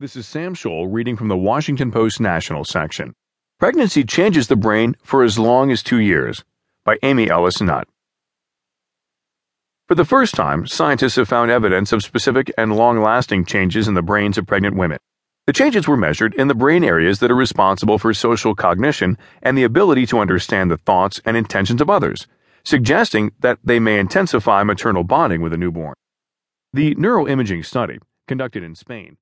This is Sam Scholl reading from the Washington Post National section. Pregnancy changes the brain for as long as two years by Amy Ellis Nutt. For the first time, scientists have found evidence of specific and long lasting changes in the brains of pregnant women. The changes were measured in the brain areas that are responsible for social cognition and the ability to understand the thoughts and intentions of others, suggesting that they may intensify maternal bonding with a newborn. The neuroimaging study, conducted in Spain,